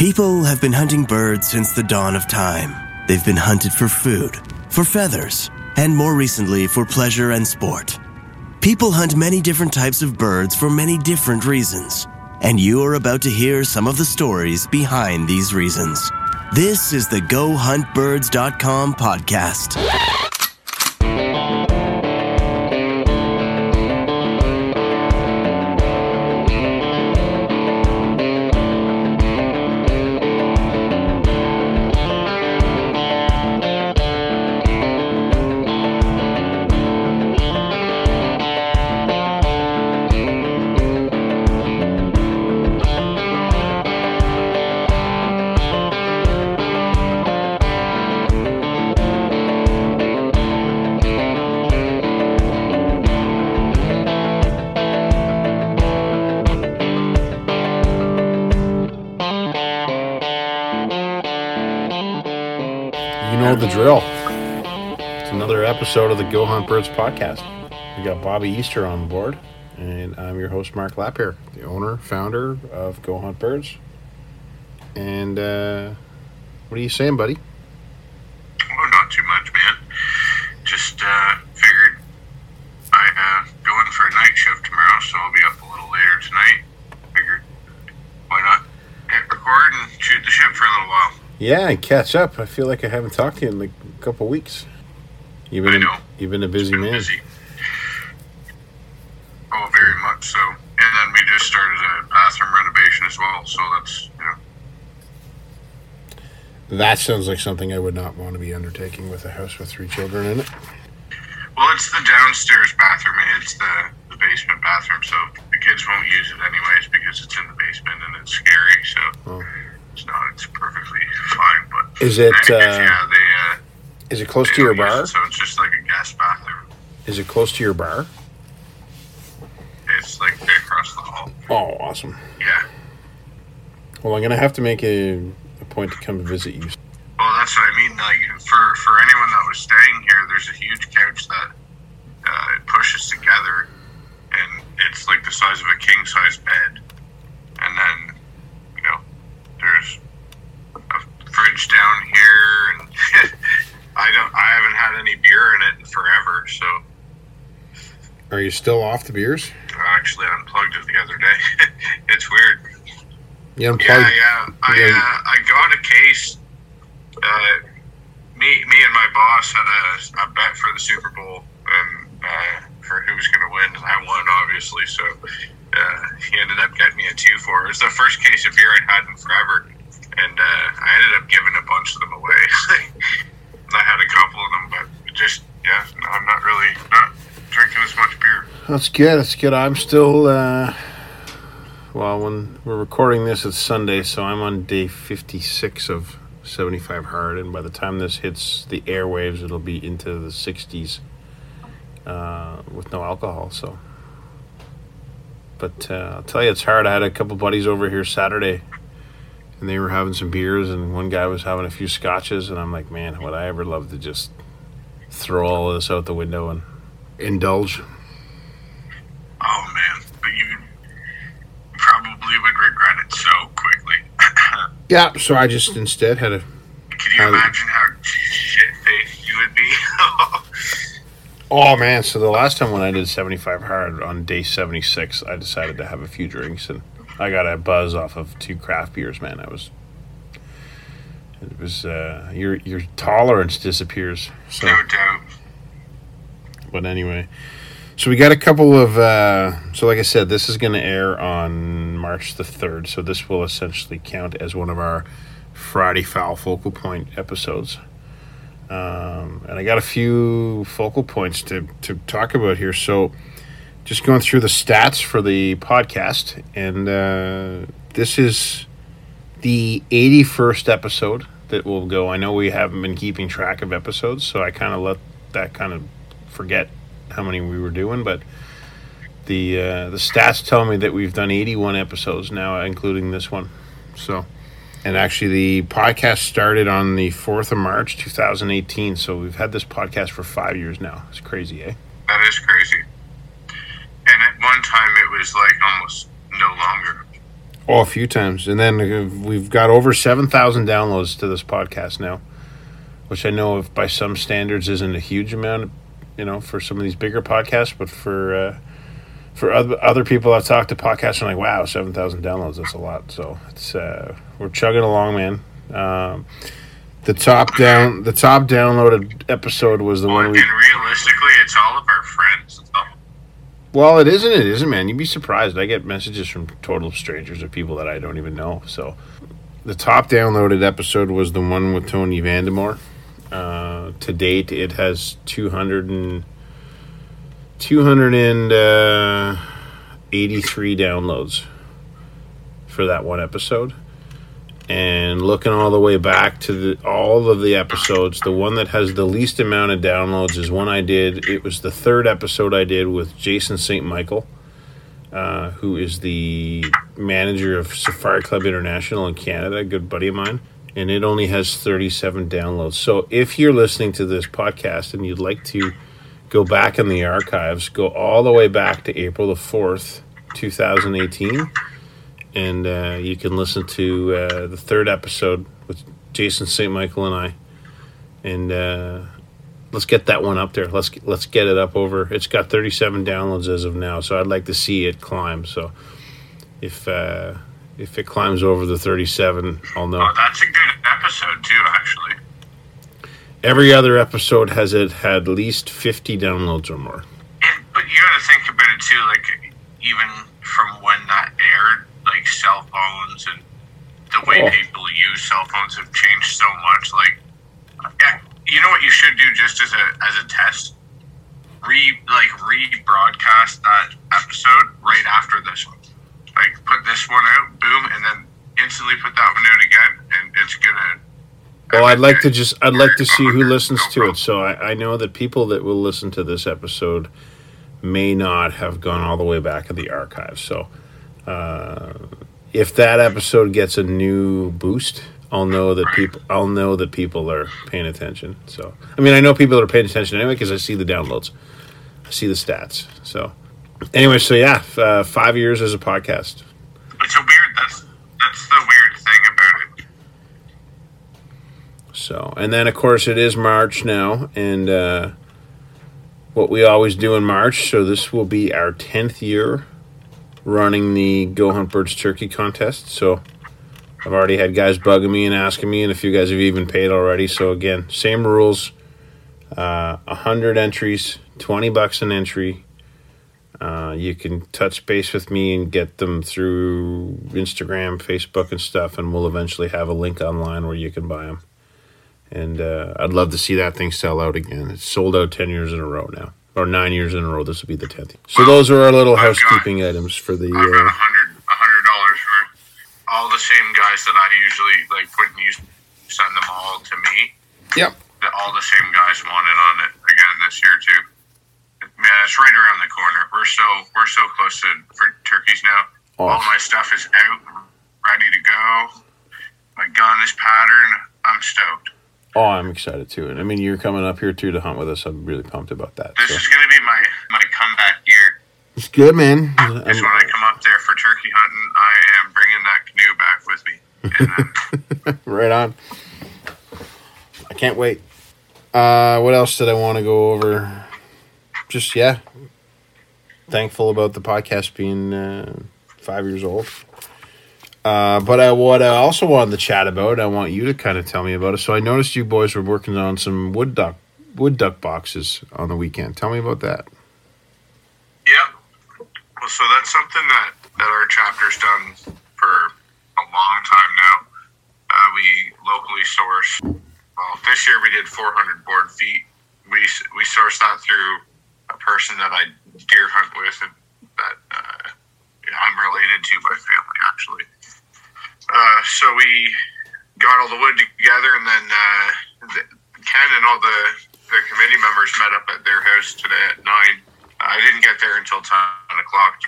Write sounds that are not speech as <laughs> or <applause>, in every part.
People have been hunting birds since the dawn of time. They've been hunted for food, for feathers, and more recently for pleasure and sport. People hunt many different types of birds for many different reasons, and you are about to hear some of the stories behind these reasons. This is the GoHuntBirds.com podcast. Drill. It's another episode of the Go Hunt Birds podcast. We got Bobby Easter on board, and I'm your host, Marc Lapierre, the owner, founder of Go Hunt Birds. And uh, what are you saying, buddy? Oh, not too much, man. Just uh, figured I uh, go in for a night shift tomorrow, so I'll be up a little later tonight. Figured why not hit record and shoot the ship for a little while. Yeah, and catch up. I feel like I haven't talked to you in like a couple weeks. You've been a, know. you've been a busy Been man. busy. Oh, very much so. And then we just started a bathroom renovation as well, so that's you know. That sounds like something I would not want to be undertaking with a house with three children in it. Well, it's the downstairs bathroom and it's the, the basement bathroom, so the kids won't use it anyways because it's in the basement and it's scary. So Oh. it's not. It's perfectly fine. But Is it, uh, yeah, they. Uh, Is it close to your bar? it, so it's just like a guest bathroom. Is it close to your bar? It's like across the hall. Oh, awesome. Yeah. Well, I'm gonna have to make a, a point to come visit you. Well, that's what I mean. Like for for anyone that was staying here, there's a huge couch that uh, it pushes together, and it's like the size of a king size bed. And then, you know, there's a fridge down here, and I don't. I haven't had any beer in it in forever, so Are you still off the beers? Uh, I actually unplugged it the other day. <laughs> it's weird. You unplugged. Yeah, yeah. I Yeah. uh, I got a case. Uh, me me and my boss had a, a bet for the Super Bowl and uh, for who was going to win, and I won obviously. So uh, he ended up getting me a two for. It was the first case of beer I'd had in forever, and uh, I ended up giving a bunch of them away. and I had a couple of them, but just yeah, no, I'm not really not drinking as much beer. That's good. That's good. I'm still. Uh, well, when we're recording this, it's Sunday, so I'm on day 56 of 75 hard, and by the time this hits the airwaves, it'll be into the 60s uh, with no alcohol. So, but uh, I'll tell you, it's hard. I had a couple buddies over here Saturday, and they were having some beers, and one guy was having a few scotches, and I'm like, man, would I ever love to just throw all of this out the window and indulge? Oh man, but you probably would regret it so quickly. Yeah, so I just instead had a. Can you imagine how shit faced you would be? <laughs> Oh man! So the last time when I did seventy five hard on day seventy six, I decided to have a few drinks and I got a buzz off of two craft beers. Man, I was. It was uh, your your tolerance disappears. So, no doubt. but anyway, so we got a couple of. Uh, so like I said, this is going to air on March the third. So this will essentially count as one of our Friday Fowl Focal Point episodes. Um, and I got a few focal points to, to talk about here. So, just going through the stats for the podcast, and uh, this is the 81st episode that will go. I know we haven't been keeping track of episodes, so I kind of let that kind of forget how many we were doing, but the uh, the stats tell me that we've done 81 episodes now, including this one. So, and actually, the podcast started on the 4th of March, 2018. So we've had this podcast for five years now. It's crazy, eh? That is crazy. And at one time, it was like almost no longer. Oh, a few times, and then uh, we've got over seven thousand downloads to this podcast now, which I know, if by some standards, isn't a huge amount, you know, for some of these bigger podcasts, but for uh, for other other people I've talked to podcasts, I'm like, wow, seven thousand downloads, that's a lot. So it's uh, we're chugging along, man. Um, the top down, the top downloaded episode was the Well, one and we. realistically, it's all of our friends. Well, it isn't. It isn't, man. You'd be surprised. I get messages from total strangers of people that I don't even know. So, the top downloaded episode was the one with Tony Vandemore. Uh, to date, it has 200 and 283 downloads for that one episode. And looking all the way back to the, all of the episodes, the one that has the least amount of downloads is one I did. It was the third episode I did with Jason St. Michael, uh, who is the manager of Safari Club International in Canada, a good buddy of mine. And it only has 37 downloads. So if you're listening to this podcast and you'd like to go back in the archives, go all the way back to April the 4th, 2018 and uh, you can listen to uh, the third episode with Jason St. Michael and I, and uh, let's get that one up there. Let's let's get it up over. It's got 37 downloads as of now, so I'd like to see it climb. So if uh, if it climbs over the 37, I'll know. Oh, that's a good episode too, actually. Every other episode has it had at least 50 downloads or more. And, but you got to think about it too. Like even from when that aired, like cell phones and the way Oh. people use cell phones have changed so much. Like, yeah, you know what you should do just as a as a test. Re like rebroadcast that episode right after this one. Like put this one out, boom, and then instantly put that one out again, and it's gonna. Well, I'd like to just I'd like to see who listens to it. So I, I know that people that will listen to this episode may not have gone all the way back in the archives. So uh, if that episode gets a new boost, I'll know that people I'll know that people are paying attention. So I mean, I know people are paying attention anyway because I see the downloads, I see the stats. So anyway, so yeah, f- uh, five years as a podcast. It's a weird. That's the weird thing about it. So, and then of course it is March now, and uh, what we always do in March. So this will be our tenth year running the Go Hunt Birds Turkey contest. So I've already had guys bugging me and asking me, and a few guys have even paid already. So again, same rules: uh, a hundred entries, twenty bucks an entry. Uh, you can touch base with me and get them through Instagram, Facebook, and stuff, and we'll eventually have a link online where you can buy them and uh, I'd love to see that thing sell out again. It's sold out ten years in a row now, or nine years in a row. This will be the tenth. So those are our little I've got- housekeeping items for the. I've got a Uh, hundred a hundred dollars for all the same guys that I usually like when you send them all to me. yep. That all the same guys wanted on it again this year too. Man, it's right around the corner. We're so we're so close to for turkeys now. All Oh, my stuff is out, ready to go. My gun is patterned. I'm stoked. Oh, I'm excited too, and I mean you're coming up here too to hunt with us. I'm really pumped about that. This So. is going to be my my comeback year. It's good, man. Is I'm- when I come up there for turkey hunting, I am bringing that canoe back with me. And then <laughs> right on. I can't wait. Uh, what else did I want to go over? Just yeah, thankful about the podcast being uh, five years old. Uh, but I, what I also wanted to chat about, I want you to kind of tell me about it. So I noticed you boys were working on some wood duck wood duck boxes on the weekend. Tell me about that. Yep. Well, so that's something that, that our chapter's done for a long time now. Uh, we locally source, well, this year we did 400 board feet. We, we sourced that through a person that I deer hunt with and that uh, I'm related to by. Uh, so we got all the wood together and then uh, Ken and all the, the committee members met up at their house today at 9 I didn't get there until ten o'clock.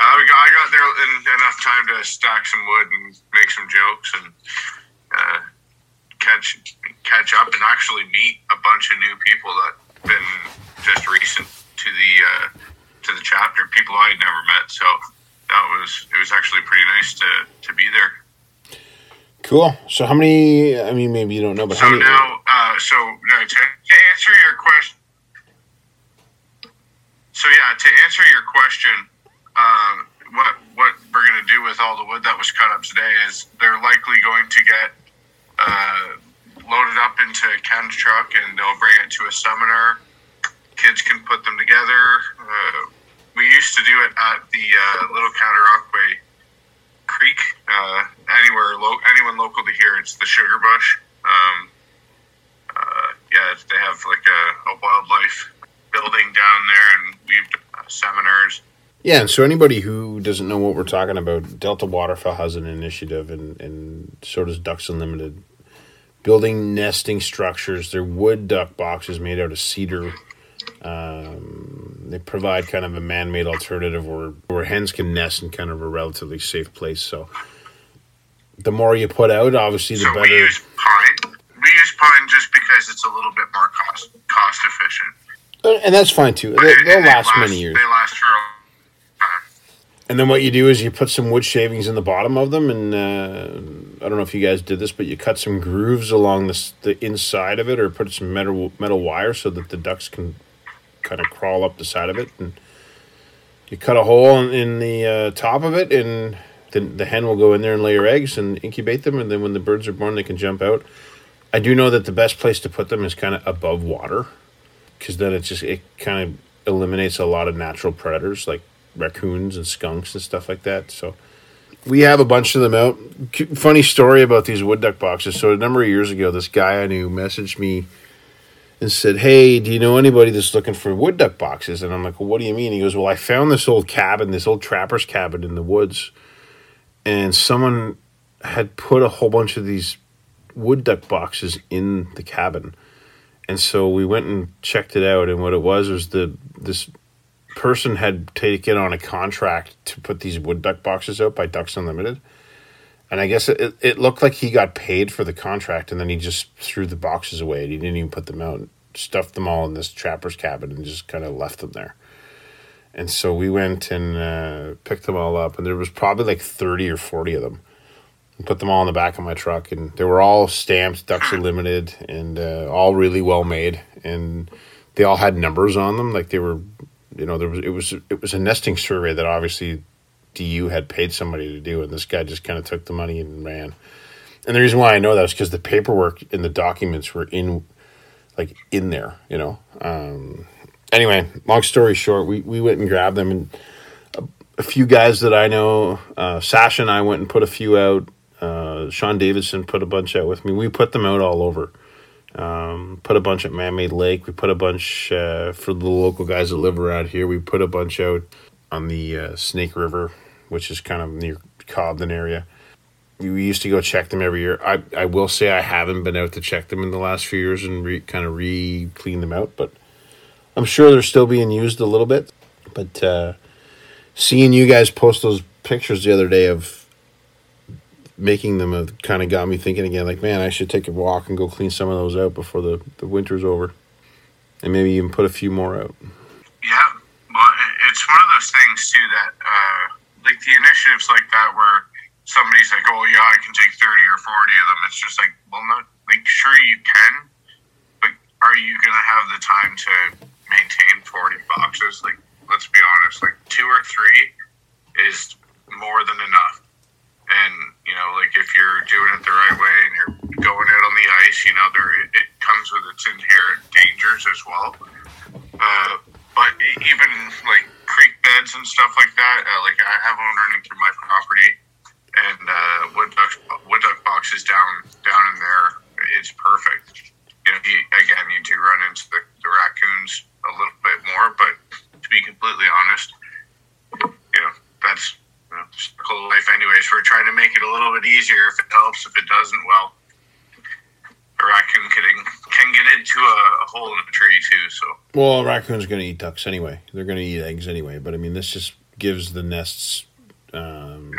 Uh, we got, I got there in enough time to stack some wood and make some jokes and uh, catch catch up and actually meet a bunch of new people that been just recent to the uh, to the chapter. People I had never met, so that was it was actually pretty nice to to be there. Cool. So how many? I mean, maybe you don't know, but So how many? now, uh, so no, to, to answer your question, so yeah, to answer your question, um, what what we're gonna do with all the wood that was cut up today is they're likely going to get uh, loaded up into Ken's truck and they'll bring it to a seminar. Kids can put them together. Uh, we used to do it at the uh, Little Cataraqui Creek. Uh, anywhere, lo- anyone local to here, it's the Sugar Bush. Um, uh, yeah, they have like a, a wildlife building down there, and we've uh, seminars. Yeah, and so anybody who doesn't know what we're talking about, Delta Waterfowl has an initiative, and, and so does Ducks Unlimited, building nesting structures. They're wood duck boxes made out of cedar. Um, they provide kind of a man-made alternative where, where hens can nest in kind of a relatively safe place. So the more you put out, obviously, the So we use pine. We use pine just because it's a little bit more cost cost efficient. Uh, and that's fine too. they, they'll and they last many years. They last for a long time. And then what you do is you put some wood shavings in the bottom of them, and uh, I don't know if you guys did this, but you cut some grooves along this, the inside of it, or put some metal metal wire so that the ducks can kind of crawl up the side of it, and you cut a hole in, in the uh, top of it, and then the hen will go in there and lay her eggs and incubate them, and then when the birds are born, they can jump out. I do know that the best place to put them is kind of above water, because then it just it kind of eliminates a lot of natural predators like raccoons and skunks and stuff like that. So we have a bunch of them out. Funny story about these wood duck boxes. So a number of years ago, this guy I knew messaged me and said, "Hey, do you know anybody that's looking for wood duck boxes?" And I'm like, "Well, what do you mean?" He goes, "Well, I found this old cabin, this old trapper's cabin in the woods, and someone had put a whole bunch of these wood duck boxes in the cabin." And so we went and checked it out, and what it was was the this person had taken on a contract to put these wood duck boxes out by Ducks Unlimited. And I guess it, it looked like he got paid for the contract and then he just threw the boxes away and he didn't even put them out, stuffed them all in this trapper's cabin and just kind of left them there. And so we went and uh, picked them all up, and there was probably like 30 or 40 of them. And put them all in the back of my truck, and they were all stamped Ducks Unlimited and uh, all really well made. And they all had numbers on them, like they were you know there was it was it was a nesting survey that obviously DU had paid somebody to do, and this guy just kind of took the money and ran. And the reason why I know that is because the paperwork and the documents were in, like in there, you know. Um, anyway, long story short, we we went and grabbed them, and a, a few guys that I know, uh, Sasha and I went and put a few out. Uh, Sean Davidson put a bunch out with me. We put them out all over Um, put a bunch at Man Made Lake. We put a bunch uh, for the local guys that live around here. We put a bunch out on the uh, Snake River, which is kind of near Cobden area. We used to go check them every year. I, I will say I haven't been out to check them in the last few years and re, kind of re clean them out, but I'm sure they're still being used a little bit. But uh, seeing you guys post those pictures the other day of making them have kind of got me thinking again like man i should take a walk and go clean some of those out before the, the winter's over and maybe even put a few more out Yeah, well, it's one of those things too uh, like the initiatives like that, where somebody's like, "Oh yeah, I can take thirty or 40 of them." It's just like, well, not like sure you can, but are you gonna have the time to maintain forty boxes? Like, let's be honest, like two or three is more than enough. And you know, like if you're doing it the right way and you're going out on the ice, you know, there it, it comes with its inherent dangers as well. Uh, but even like creek beds and stuff like that, uh, like I have one running through my property, and uh, wood duck wood duck boxes down down in there. It's perfect. You know, you, again, you do run into the, the raccoons a little bit more, but to be completely honest, you know, that's you know, life. Anyways, we're trying to make it a little bit easier. If it helps, if it doesn't, well, a raccoon can can get into a, a hole in a tree too. So. Well raccoons are going to eat ducks anyway. They're going to eat eggs anyway but i mean this just gives the nests um,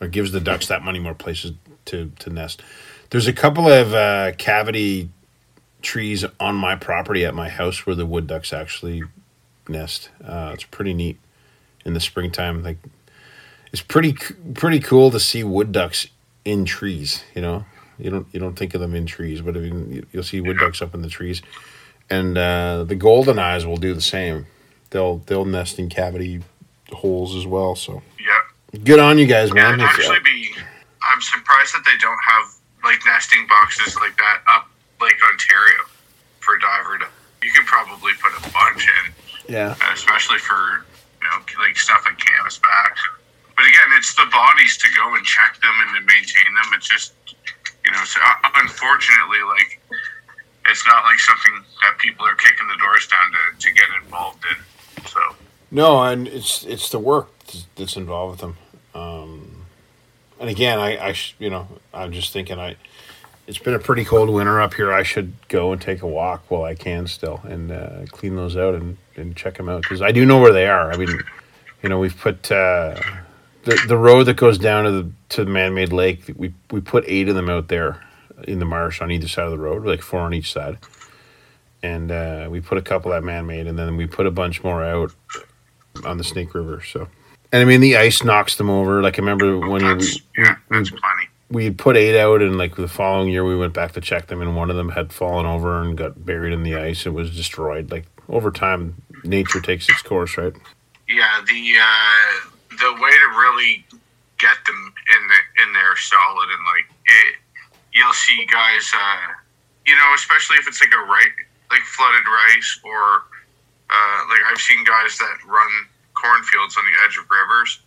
or gives the ducks that many more places to, to nest. There's a couple of uh, cavity trees on my property at my house where the wood ducks actually nest. Uh, it's pretty neat in the springtime. Like it's pretty pretty cool to see wood ducks in trees. You know, you don't you don't think of them in trees, but I mean, you- you'll see wood ducks up in the trees, and uh, the goldeneyes will do the same. They'll they'll nest in cavity holes as well. So Yeah. good on you guys, man. it'd It's, uh, actually be. I'm surprised that they don't have like nesting boxes like that up Lake Ontario for diver. duck. You could probably put a bunch in, yeah, especially for you know like stuff like canvasbacks. But again, it's the bodies to go and check them and to maintain them. It's just you know, so uh, unfortunately, like it's not like something that people are kicking the doors down to, to get involved in. So no, and it's it's the work that's involved with them. Um, and again, I, I sh- you know I'm just thinking I. It's been a pretty cold winter up here. I should go and take a walk while I can still and uh, clean those out and, and check them out because I do know where they are. I mean, you know, we've put uh, the the road that goes down to the to the man-made lake. We we put eight of them out there in the marsh on either side of the road, like four on each side, and uh, we put a couple that man-made, and then we put a bunch more out on the Snake River. So, and I mean, the ice knocks them over. Like I remember when we, that's we, yeah, that's plenty. we put eight out, and like the following year, we went back to check them, and one of them had fallen over and got buried in the ice and was destroyed. Like over time, nature takes its course, right? Yeah, the uh, the way to really get them in the, in there solid and like it, you'll see guys, uh, you know, especially if it's like a right like flooded rice or uh, like I've seen guys that run cornfields on the edge of rivers,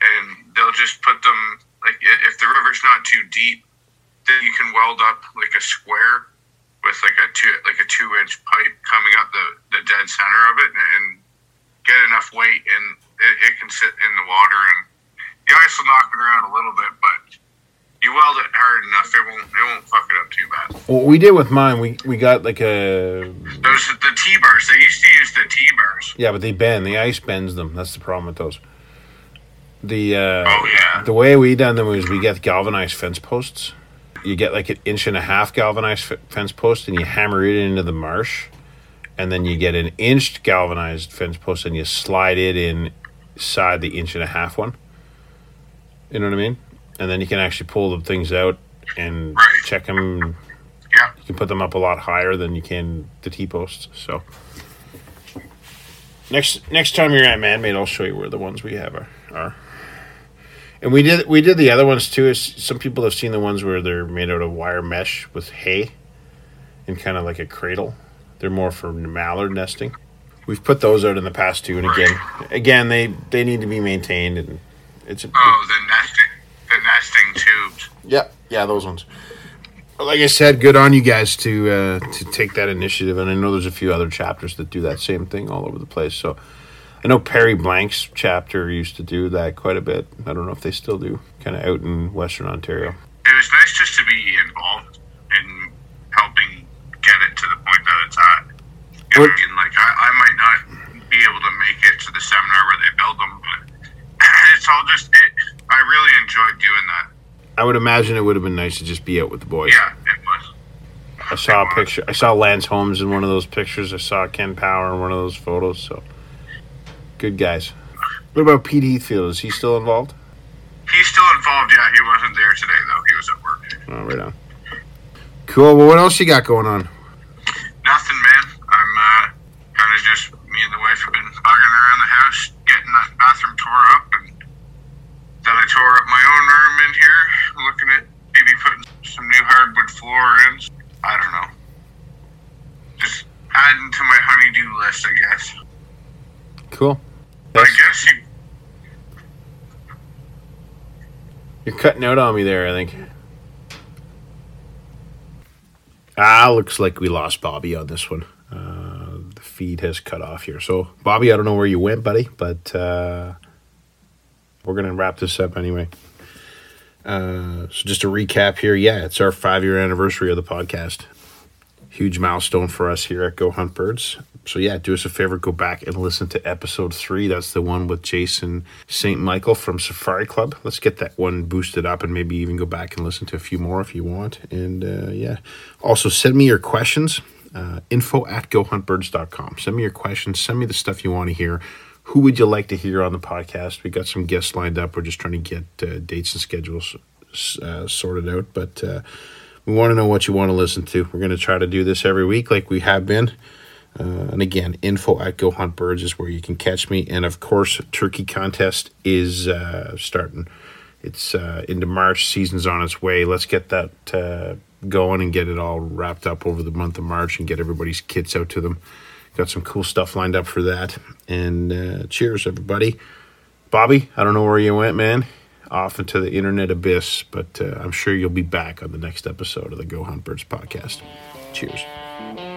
and they'll just put them like if the river's not too deep, then you can weld up like a square with like a two like a two inch pipe coming up the, the dead center of it and, and get enough weight and it, it can sit in the water and the ice will knock it around a little bit, but you weld it hard enough, it won't it won't fuck it up too bad. What we did with mine, we we got like a Those the T bars. They used to use the T bars. yeah, but they bend. The ice bends them. That's the problem with those. The uh, Oh yeah. the way we done them was we get galvanized fence posts. You get like an inch and a half galvanized f- fence post, and you hammer it into the marsh, and then you get an inch galvanized fence post, and you slide it inside the inch and a half one. You know what I mean? And then you can actually pull the things out and Right. check them. Yeah. You can put them up a lot higher than you can the T posts. So next next time you're at Manmade, I'll show you where the ones we have are. are. And we did we did the other ones too. Is some people have seen the ones where they're made out of wire mesh with hay, and kind of like a cradle. They're more for mallard nesting. We've put those out in the past too, and again, again they they need to be maintained, and it's a, Oh, the nesting tubes. yeah yeah those ones. Like I said, good on you guys to uh, to take that initiative, and I know there's a few other chapters that do that same thing all over the place. So I know Perry Blank's chapter used to do that quite a bit. I don't know if they still do, kind of out in Western Ontario. It was nice just to be involved in helping get it to the point that it's at. You know, What- what I mean? like I, I might not be able to make it to the seminar where they build them, but <clears throat> it's all just it. I really enjoyed doing that. I would imagine it would have been nice to just be out with the boys. Yeah, it was. I saw a picture. I saw Lance Holmes in one of those pictures. I saw Ken Power in one of those photos. So good guys. What about Pete Heathfield? Is he still involved? He's still involved. Yeah, he wasn't there today though. He was at work. Oh, right on. Cool. Well, what else you got going on? Nothing, man. I'm uh, kind of just me and the wife have been bugging around the house, getting that bathroom tore up, and then I tore up my own room in here. I'm looking at maybe putting some new hardwood floor in. I don't know. Just adding to honeydew list, I guess. Cool. I guess you. You're cutting out on me there, I think. Ah, looks like we lost Bobby on this one. Uh, the feed has cut off here. So, Bobby, I don't know where you went, buddy, but uh, we're going to wrap this up anyway. Uh, so, just to recap here, yeah, it's our five year anniversary of the podcast. Huge milestone for us here at Go Hunt Birds. So, yeah, do us a favor, go back and listen to episode three. That's the one with Jason St. Michael from Safari Club. Let's get that one boosted up and maybe even go back and listen to a few more if you want. And uh, yeah, also send me your questions. Uh, info at gohuntbirds.com. Send me your questions. Send me the stuff you want to hear. who would you like to hear on the podcast? We got some guests lined up. We're just trying to get uh, dates and schedules uh, sorted out, but uh, we want to know what you want to listen to. We're going to try to do this every week, like we have been. Uh, and again, info at Go Hunt Birds is where you can catch me. And of course, turkey contest is uh, starting. It's uh, into March. Season's on its way. Let's get that uh, going and get it all wrapped up over the month of March and get everybody's kits out to them. Got some cool stuff lined up for that. And uh, cheers, everybody. Bobby, I don't know where you went, man. Off into the internet abyss, but uh, I'm sure you'll be back on the next episode of the Go Hunt Birds podcast. Cheers.